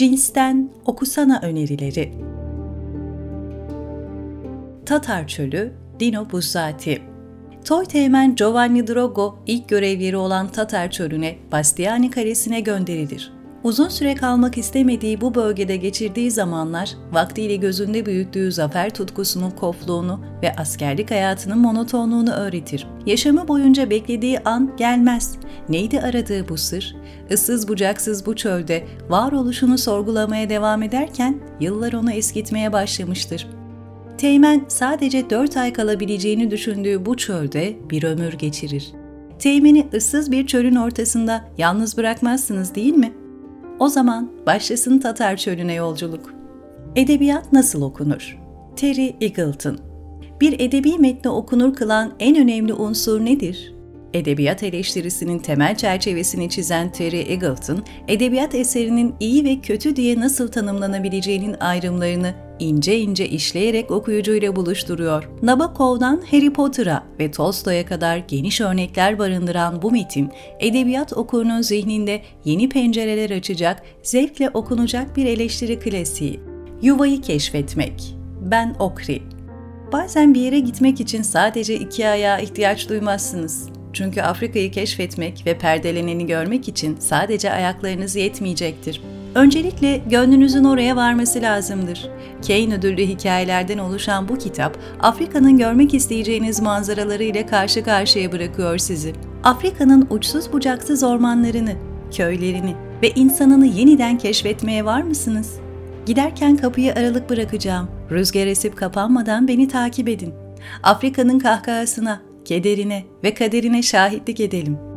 Cinsten okusana önerileri. Tatar Çölü, Dino Buzzati. Toy teğmen Giovanni Drogo ilk görevleri olan Tatar Çölü'ne Bastiani Kalesi'ne gönderilir. Uzun süre kalmak istemediği bu bölgede geçirdiği zamanlar, vaktiyle gözünde büyüttüğü zafer tutkusunun kofluğunu ve askerlik hayatının monotonluğunu öğretir. Yaşamı boyunca beklediği an gelmez. Neydi aradığı bu sır? Issız bucaksız bu çölde varoluşunu sorgulamaya devam ederken yıllar onu eskitmeye başlamıştır. Teğmen sadece 4 ay kalabileceğini düşündüğü bu çölde bir ömür geçirir. Teğmeni ıssız bir çölün ortasında yalnız bırakmazsınız değil mi? O zaman başlasın Tatar çölüne yolculuk. Edebiyat nasıl okunur? Terry Eagleton Bir edebi metni okunur kılan en önemli unsur nedir? Edebiyat eleştirisinin temel çerçevesini çizen Terry Eagleton, edebiyat eserinin iyi ve kötü diye nasıl tanımlanabileceğinin ayrımlarını ince ince işleyerek okuyucuyla buluşturuyor. Nabokov'dan Harry Potter'a ve Tolstoy'a kadar geniş örnekler barındıran bu metin, edebiyat okurunun zihninde yeni pencereler açacak, zevkle okunacak bir eleştiri klasiği. Yuvayı keşfetmek. Ben Okri. Bazen bir yere gitmek için sadece iki ayağa ihtiyaç duymazsınız. Çünkü Afrika'yı keşfetmek ve perdeleneni görmek için sadece ayaklarınız yetmeyecektir. Öncelikle gönlünüzün oraya varması lazımdır. Kane ödüllü hikayelerden oluşan bu kitap, Afrika'nın görmek isteyeceğiniz manzaraları ile karşı karşıya bırakıyor sizi. Afrika'nın uçsuz bucaksız ormanlarını, köylerini ve insanını yeniden keşfetmeye var mısınız? Giderken kapıyı aralık bırakacağım. Rüzgar esip kapanmadan beni takip edin. Afrika'nın kahkahasına, kederine ve kaderine şahitlik edelim.''